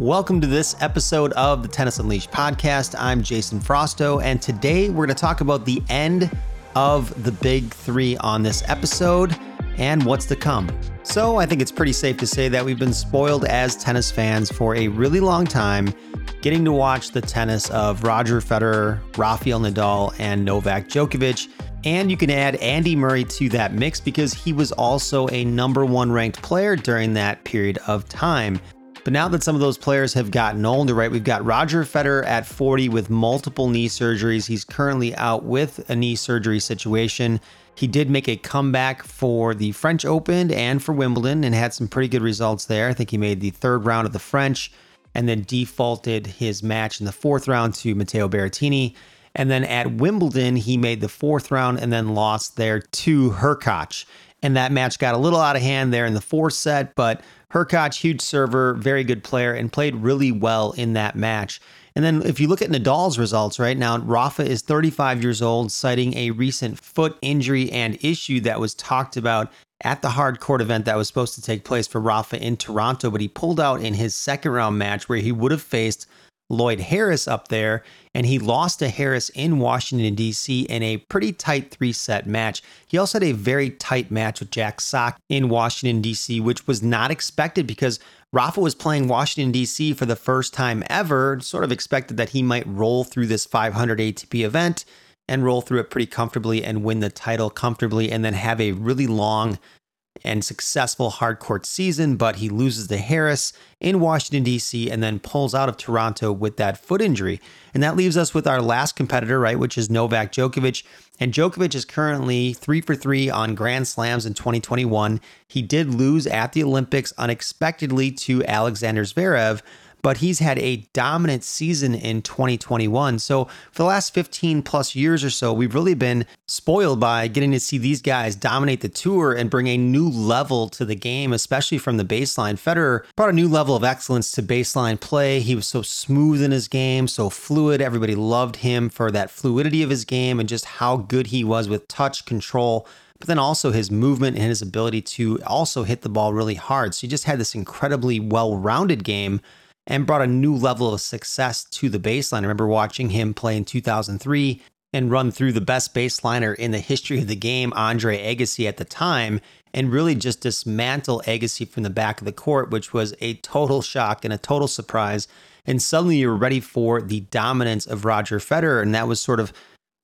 Welcome to this episode of the Tennis Unleashed podcast. I'm Jason Frosto, and today we're going to talk about the end of the big three on this episode and what's to come. So, I think it's pretty safe to say that we've been spoiled as tennis fans for a really long time, getting to watch the tennis of Roger Federer, Rafael Nadal, and Novak Djokovic. And you can add Andy Murray to that mix because he was also a number one ranked player during that period of time. But now that some of those players have gotten older, right, we've got Roger Federer at 40 with multiple knee surgeries. He's currently out with a knee surgery situation. He did make a comeback for the French Open and for Wimbledon and had some pretty good results there. I think he made the third round of the French and then defaulted his match in the fourth round to Matteo Berrettini. And then at Wimbledon, he made the fourth round and then lost there to Hurkacz. And that match got a little out of hand there in the fourth set, but Hurkacz, huge server, very good player, and played really well in that match. And then if you look at Nadal's results right now, Rafa is 35 years old, citing a recent foot injury and issue that was talked about at the hard court event that was supposed to take place for Rafa in Toronto, but he pulled out in his second round match where he would have faced Lloyd Harris up there, and he lost to Harris in Washington, D.C. in a pretty tight three set match. He also had a very tight match with Jack Sock in Washington, D.C., which was not expected because Rafa was playing Washington, D.C. for the first time ever, sort of expected that he might roll through this 500 ATP event and roll through it pretty comfortably and win the title comfortably and then have a really long and successful hardcourt season, but he loses to Harris in Washington, D.C., and then pulls out of Toronto with that foot injury. And that leaves us with our last competitor, right, which is Novak Djokovic. And Djokovic is currently three for three on Grand Slams in 2021. He did lose at the Olympics unexpectedly to Alexander Zverev, but he's had a dominant season in 2021. So for the last 15 plus years or so, we've really been spoiled by getting to see these guys dominate the tour and bring a new level to the game, especially from the baseline. Federer brought a new level of excellence to baseline play. He was so smooth in his game, so fluid. Everybody loved him for that fluidity of his game and just how good he was with touch control but then also his movement and his ability to also hit the ball really hard. So he just had this incredibly well rounded game and brought a new level of success to the baseline. I remember watching him play in 2003 and run through the best baseliner in the history of the game, Andre Agassi at the time, and really just dismantle Agassi from the back of the court, which was a total shock and a total surprise. And suddenly you're ready for the dominance of Roger Federer, and that was sort of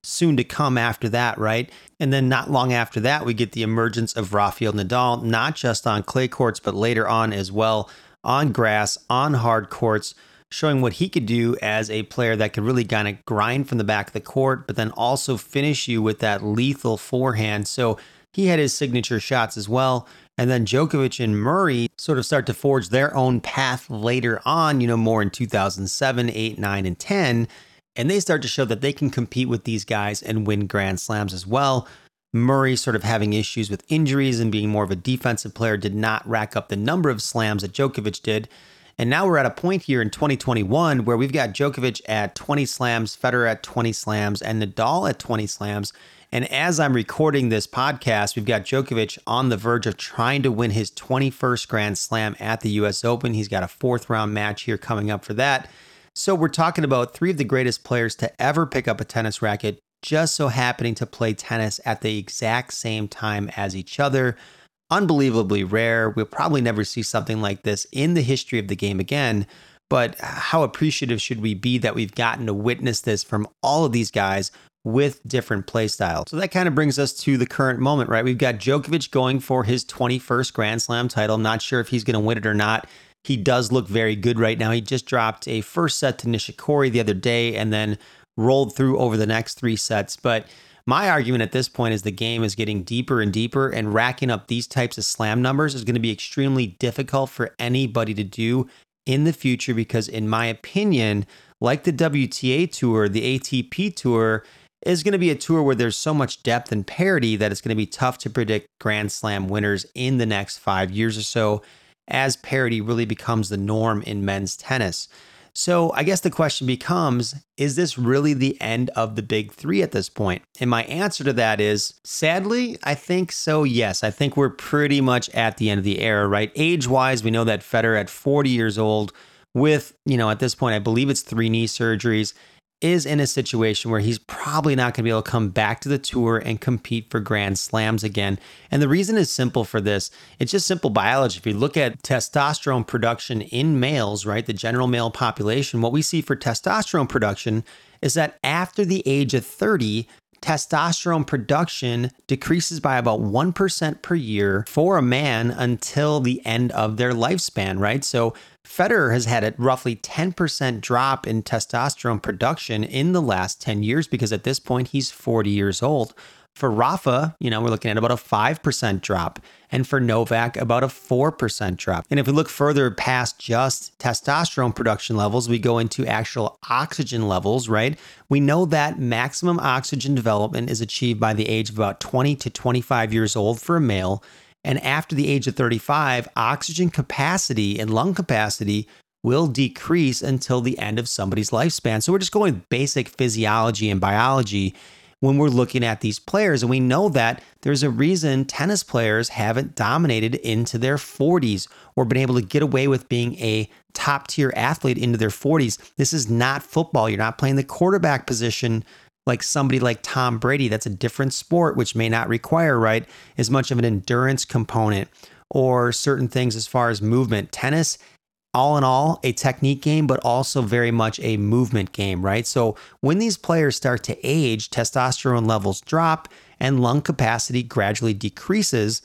soon to come after that, right? And then not long after that, we get the emergence of Rafael Nadal, not just on clay courts, but later on as well on grass, on hard courts, showing what he could do as a player that could really kind of grind from the back of the court, but then also finish you with that lethal forehand. So he had his signature shots as well. And then Djokovic and Murray sort of start to forge their own path later on, you know, more in 2007, 8, 9, and 10. And they start to show that they can compete with these guys and win Grand Slams as well. Murray sort of having issues with injuries and being more of a defensive player did not rack up the number of slams that Djokovic did. And now we're at a point here in 2021 where we've got Djokovic at 20 slams, Federer at 20 slams, and Nadal at 20 slams. And as I'm recording this podcast, we've got Djokovic on the verge of trying to win his 21st Grand Slam at the US Open. He's got a fourth round match here coming up for that. So we're talking about three of the greatest players to ever pick up a tennis racket just so happening to play tennis at the exact same time as each other. Unbelievably rare. We'll probably never see something like this in the history of the game again. But how appreciative should we be that we've gotten to witness this from all of these guys with different play styles? So that kind of brings us to the current moment, right? We've got Djokovic going for his 21st Grand Slam title. I'm Not sure if he's going to win it or not. He does look very good right now. He just dropped a first set to Nishikori the other day and then rolled through over the next three sets. But my argument at this point is the game is getting deeper and deeper, and racking up these types of slam numbers is going to be extremely difficult for anybody to do in the future because, in my opinion, like the WTA tour, the ATP tour is going to be a tour where there's so much depth and parity that it's going to be tough to predict Grand Slam winners in the next five years or so as parity really becomes the norm in men's tennis. So I guess the question becomes is this really the end of the big three at this point? And my answer to that is sadly, I think so, yes. I think we're pretty much at the end of the era, right? Age wise, we know that Federer at 40 years old with, you know, at this point, I believe it's three knee surgeries, is in a situation where he's probably not going to be able to come back to the tour and compete for Grand Slams again. And the reason is simple for this it's just simple biology. If you look at testosterone production in males, right, the general male population, what we see for testosterone production is that after the age of 30, testosterone production decreases by about 1% per year for a man until the end of their lifespan, right? So Federer has had a roughly 10% drop in testosterone production in the last 10 years because at this point he's 40 years old. For Rafa, you know, we're looking at about a 5% drop. And for Novak, about a 4% drop. And if we look further past just testosterone production levels, we go into actual oxygen levels, right? We know that maximum oxygen development is achieved by the age of about 20 to 25 years old for a male. And after the age of 35, oxygen capacity and lung capacity will decrease until the end of somebody's lifespan. So we're just going basic physiology and biology when we're looking at these players. And we know that there's a reason tennis players haven't dominated into their 40s or been able to get away with being a top tier athlete into their 40s. This is not football. You're not playing the quarterback position like somebody like Tom Brady. That's a different sport, which may not require, right, as much of an endurance component or certain things as far as movement. Tennis all in all, a technique game, but also very much a movement game, right? So when these players start to age, testosterone levels drop and lung capacity gradually decreases.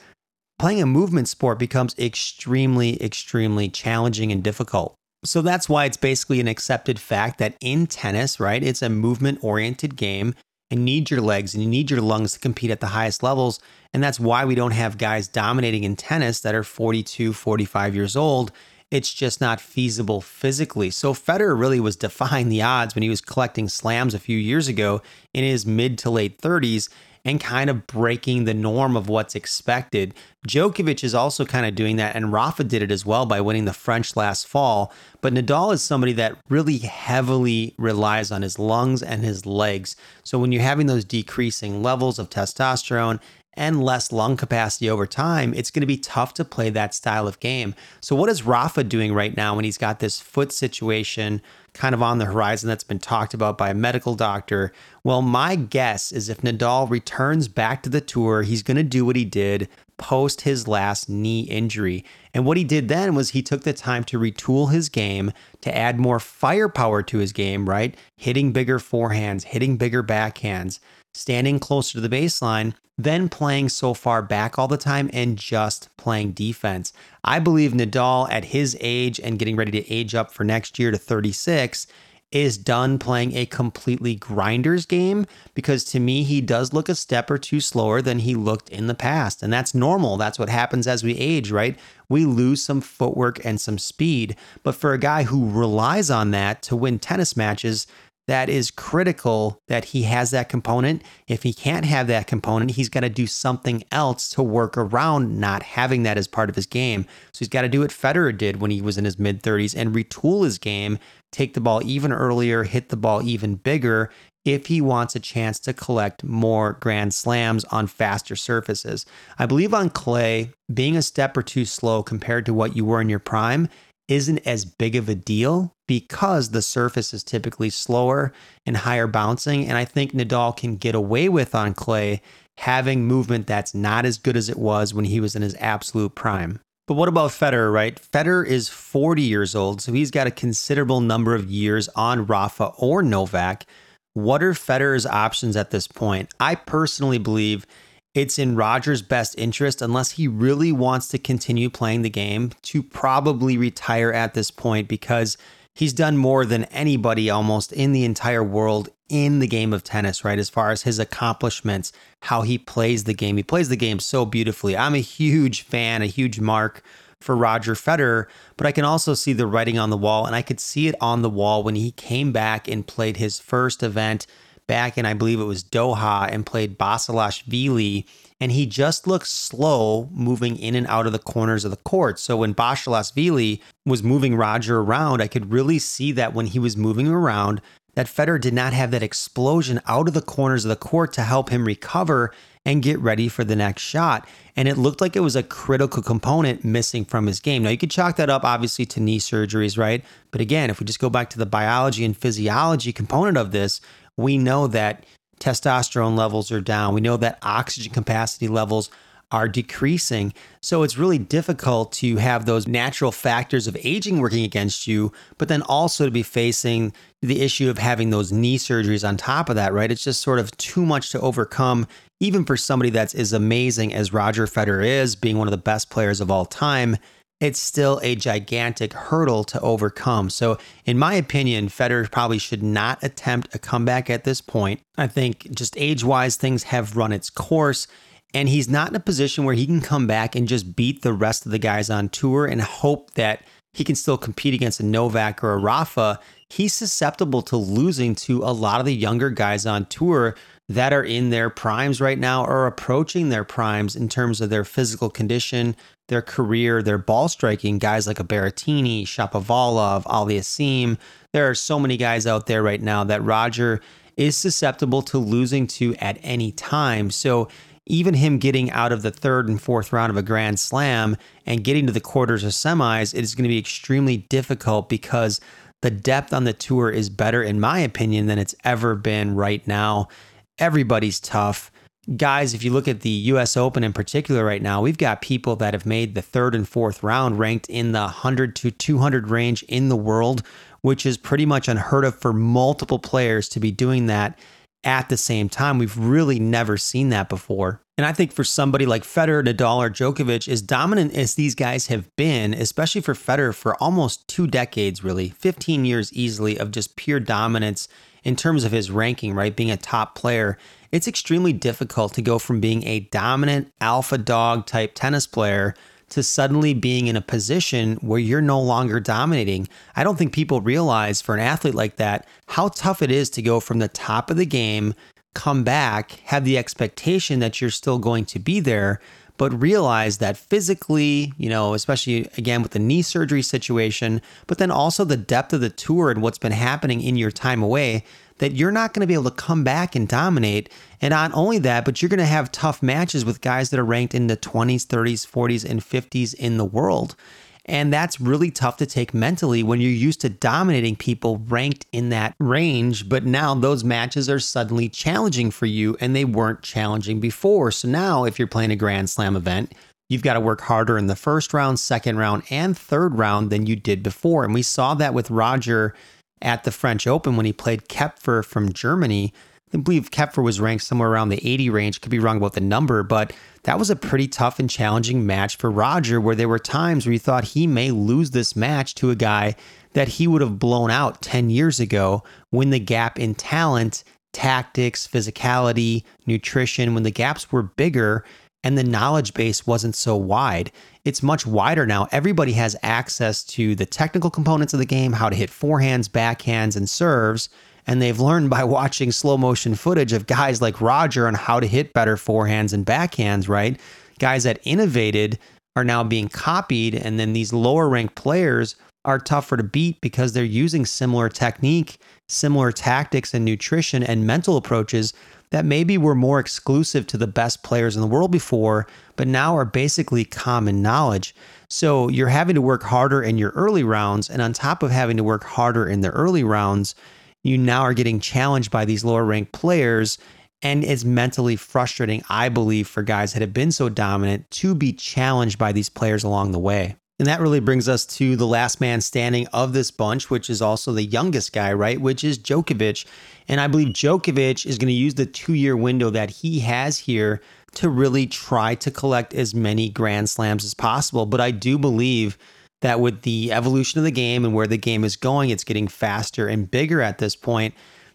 Playing a movement sport becomes extremely, extremely challenging and difficult. So that's why it's basically an accepted fact that in tennis, right, it's a movement oriented game and need your legs and you need your lungs to compete at the highest levels. And that's why we don't have guys dominating in tennis that are 42, 45 years old it's just not feasible physically. So Federer really was defying the odds when he was collecting slams a few years ago in his mid to late 30s and kind of breaking the norm of what's expected. Djokovic is also kind of doing that, and Rafa did it as well by winning the French last fall. But Nadal is somebody that really heavily relies on his lungs and his legs. So when you're having those decreasing levels of testosterone and less lung capacity over time, it's going to be tough to play that style of game. So, what is Rafa doing right now when he's got this foot situation kind of on the horizon that's been talked about by a medical doctor? Well, my guess is if Nadal returns back to the tour, he's going to do what he did post his last knee injury. And what he did then was he took the time to retool his game to add more firepower to his game, right? Hitting bigger forehands, hitting bigger backhands standing closer to the baseline than playing so far back all the time and just playing defense. I believe Nadal at his age and getting ready to age up for next year to 36 is done playing a completely grinders game because to me he does look a step or two slower than he looked in the past. And that's normal. That's what happens as we age right? We lose some footwork and some speed. But for a guy who relies on that to win tennis matches that is critical that he has that component. If he can't have that component, he's got to do something else to work around not having that as part of his game. So he's got to do what Federer did when he was in his mid 30s and retool his game, take the ball even earlier, hit the ball even bigger if he wants a chance to collect more grand slams on faster surfaces. I believe on clay, being a step or two slow compared to what you were in your prime isn't as big of a deal because the surface is typically slower and higher bouncing. And I think Nadal can get away with on clay having movement that's not as good as it was when he was in his absolute prime. But what about Federer, right? Federer is 40 years old, so he's got a considerable number of years on Rafa or Novak. What are Federer's options at this point? I personally believe it's in Roger's best interest, unless he really wants to continue playing the game, to probably retire at this point because he's done more than anybody almost in the entire world in the game of tennis, right? As far as his accomplishments, how he plays the game. He plays the game so beautifully. I'm a huge fan, a huge mark for Roger Federer, but I can also see the writing on the wall, and I could see it on the wall when he came back and played his first event back in, I believe it was Doha, and played Basilashvili. And he just looked slow moving in and out of the corners of the court. So when Basilashvili was moving Roger around, I could really see that when he was moving around, that Federer did not have that explosion out of the corners of the court to help him recover and get ready for the next shot. And it looked like it was a critical component missing from his game. Now, you could chalk that up obviously to knee surgeries, right? But again, if we just go back to the biology and physiology component of this, we know that testosterone levels are down. We know that oxygen capacity levels are decreasing. So it's really difficult to have those natural factors of aging working against you, but then also to be facing the issue of having those knee surgeries on top of that, right? It's just sort of too much to overcome, even for somebody that's as amazing as Roger Federer is, being one of the best players of all time. It's still a gigantic hurdle to overcome. So, in my opinion, Federer probably should not attempt a comeback at this point. I think just age wise, things have run its course and he's not in a position where he can come back and just beat the rest of the guys on tour and hope that he can still compete against a Novak or a Rafa. He's susceptible to losing to a lot of the younger guys on tour that are in their primes right now or approaching their primes in terms of their physical condition, their career, their ball striking. Guys like a Berrettini, Shapovalov, Aliassime. There are so many guys out there right now that Roger is susceptible to losing to at any time. So even him getting out of the third and fourth round of a Grand Slam and getting to the quarters or semis, it is going to be extremely difficult because the depth on the tour is better, in my opinion, than it's ever been right now. Everybody's tough. Guys, if you look at the US Open in particular right now, we've got people that have made the third and fourth round ranked in the 100 to 200 range in the world, which is pretty much unheard of for multiple players to be doing that at the same time. We've really never seen that before. And I think for somebody like Federer, Nadal, or Djokovic, as dominant as these guys have been, especially for Federer for almost two decades, really, 15 years easily of just pure dominance in terms of his ranking, right? Being a top player, it's extremely difficult to go from being a dominant alpha dog type tennis player to suddenly being in a position where you're no longer dominating. I don't think people realize for an athlete like that how tough it is to go from the top of the game, come back, have the expectation that you're still going to be there, but realize that physically, you know, especially again with the knee surgery situation, but then also the depth of the tour and what's been happening in your time away, that you're not going to be able to come back and dominate. And not only that, but you're going to have tough matches with guys that are ranked in the 20s, 30s, 40s, and 50s in the world. And that's really tough to take mentally when you're used to dominating people ranked in that range. But now those matches are suddenly challenging for you and they weren't challenging before. So now, if you're playing a Grand Slam event, you've got to work harder in the first round, second round, and third round than you did before. And we saw that with Roger at the French Open when he played Koepfer from Germany. I believe Koepfer was ranked somewhere around the 80 range. Could be wrong about the number, but that was a pretty tough and challenging match for Roger, where there were times where he thought he may lose this match to a guy that he would have blown out 10 years ago when the gap in talent, tactics, physicality, nutrition, when the gaps were bigger and the knowledge base wasn't so wide. It's much wider now. Everybody has access to the technical components of the game, how to hit forehands, backhands, and serves. And they've learned by watching slow motion footage of guys like Roger on how to hit better forehands and backhands, right? Guys that innovated are now being copied. And then these lower ranked players are tougher to beat because they're using similar technique, similar tactics and nutrition and mental approaches that maybe were more exclusive to the best players in the world before, but now are basically common knowledge. So you're having to work harder in your early rounds. And on top of having to work harder in the early rounds, you now are getting challenged by these lower ranked players. And it's mentally frustrating, I believe, for guys that have been so dominant to be challenged by these players along the way. And that really brings us to the last man standing of this bunch, which is also the youngest guy, right? Which is Djokovic. And I believe Djokovic is going to use the two year window that he has here to really try to collect as many Grand Slams as possible. But I do believe that with the evolution of the game and where the game is going, it's getting faster and bigger at this point.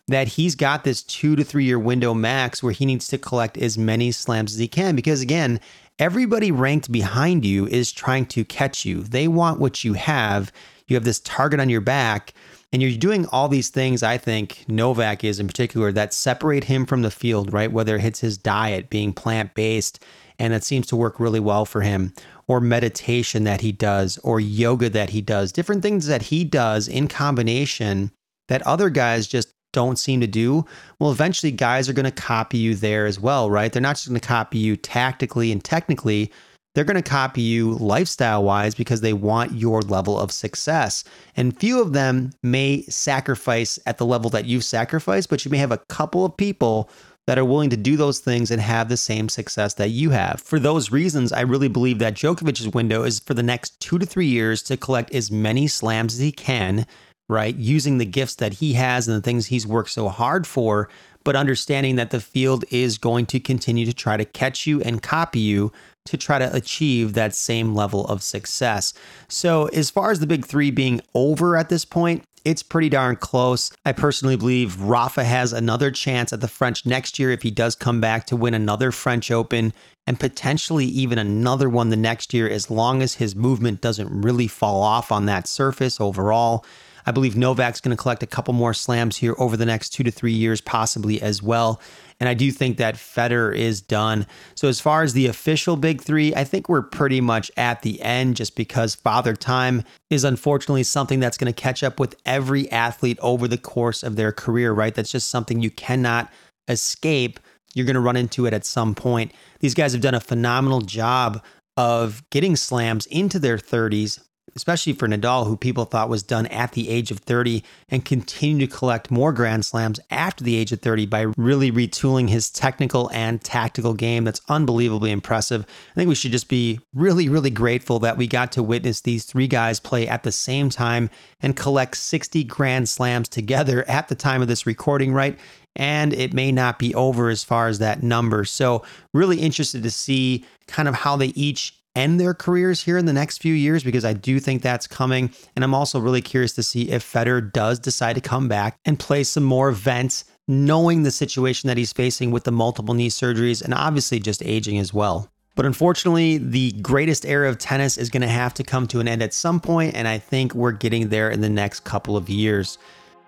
That he's got this two to three year window max where he needs to collect as many slams as he can. Because again, everybody ranked behind you is trying to catch you. They want what you have. You have this target on your back, and you're doing all these things, I think, Novak is in particular, that separate him from the field, right? Whether it's his diet being plant based, and it seems to work really well for him, or meditation that he does, or yoga that he does, different things that he does in combination that other guys just don't seem to do, well, eventually guys are going to copy you there as well, right? They're not just going to copy you tactically and technically, they're going to copy you lifestyle wise because they want your level of success. And few of them may sacrifice at the level that you've sacrificed, but you may have a couple of people that are willing to do those things and have the same success that you have. For those reasons, I really believe that Djokovic's window is for the next two to three years to collect as many slams as he can, right? Using the gifts that he has and the things he's worked so hard for, but understanding that the field is going to continue to try to catch you and copy you to try to achieve that same level of success. So, as far as the big three being over at this point, it's pretty darn close. I personally believe Rafa has another chance at the French next year if he does come back to win another French Open and potentially even another one the next year, as long as his movement doesn't really fall off on that surface overall. I believe Novak's going to collect a couple more slams here over the next two to three years, possibly as well. And I do think that Federer is done. So, as far as the official big three, I think we're pretty much at the end just because Father Time is unfortunately something that's going to catch up with every athlete over the course of their career, right? That's just something you cannot escape. You're going to run into it at some point. These guys have done a phenomenal job of getting slams into their 30s, especially for Nadal, who people thought was done at the age of 30 and continue to collect more Grand Slams after the age of 30 by really retooling his technical and tactical game. That's unbelievably impressive. I think we should just be really, really grateful that we got to witness these three guys play at the same time and collect 60 Grand Slams together at the time of this recording, right? and it may not be over as far as that number. So, really interested to see kind of how they each end their careers here in the next few years because I do think that's coming. And I'm also really curious to see if Federer does decide to come back and play some more events, knowing the situation that he's facing with the multiple knee surgeries and obviously just aging as well. But unfortunately, the greatest era of tennis is going to have to come to an end at some point, and I think we're getting there in the next couple of years.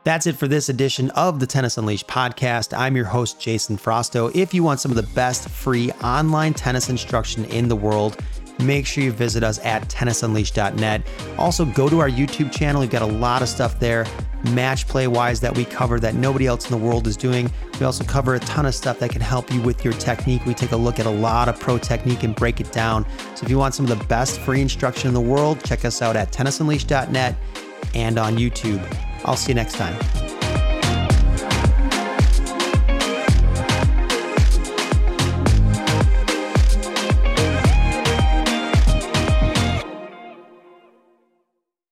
That's it for this edition of the Tennis Unleashed podcast. I'm your host, Jason Frosto. If you want some of the best free online tennis instruction in the world, make sure you visit us at tennisunleashed.net. Also, go to our YouTube channel. We've got a lot of stuff there, match play wise, that we cover that nobody else in the world is doing. We also cover a ton of stuff that can help you with your technique. We take a look at a lot of pro technique and break it down. So, if you want some of the best free instruction in the world, check us out at tennisunleashed.net and on YouTube. I'll see you next time.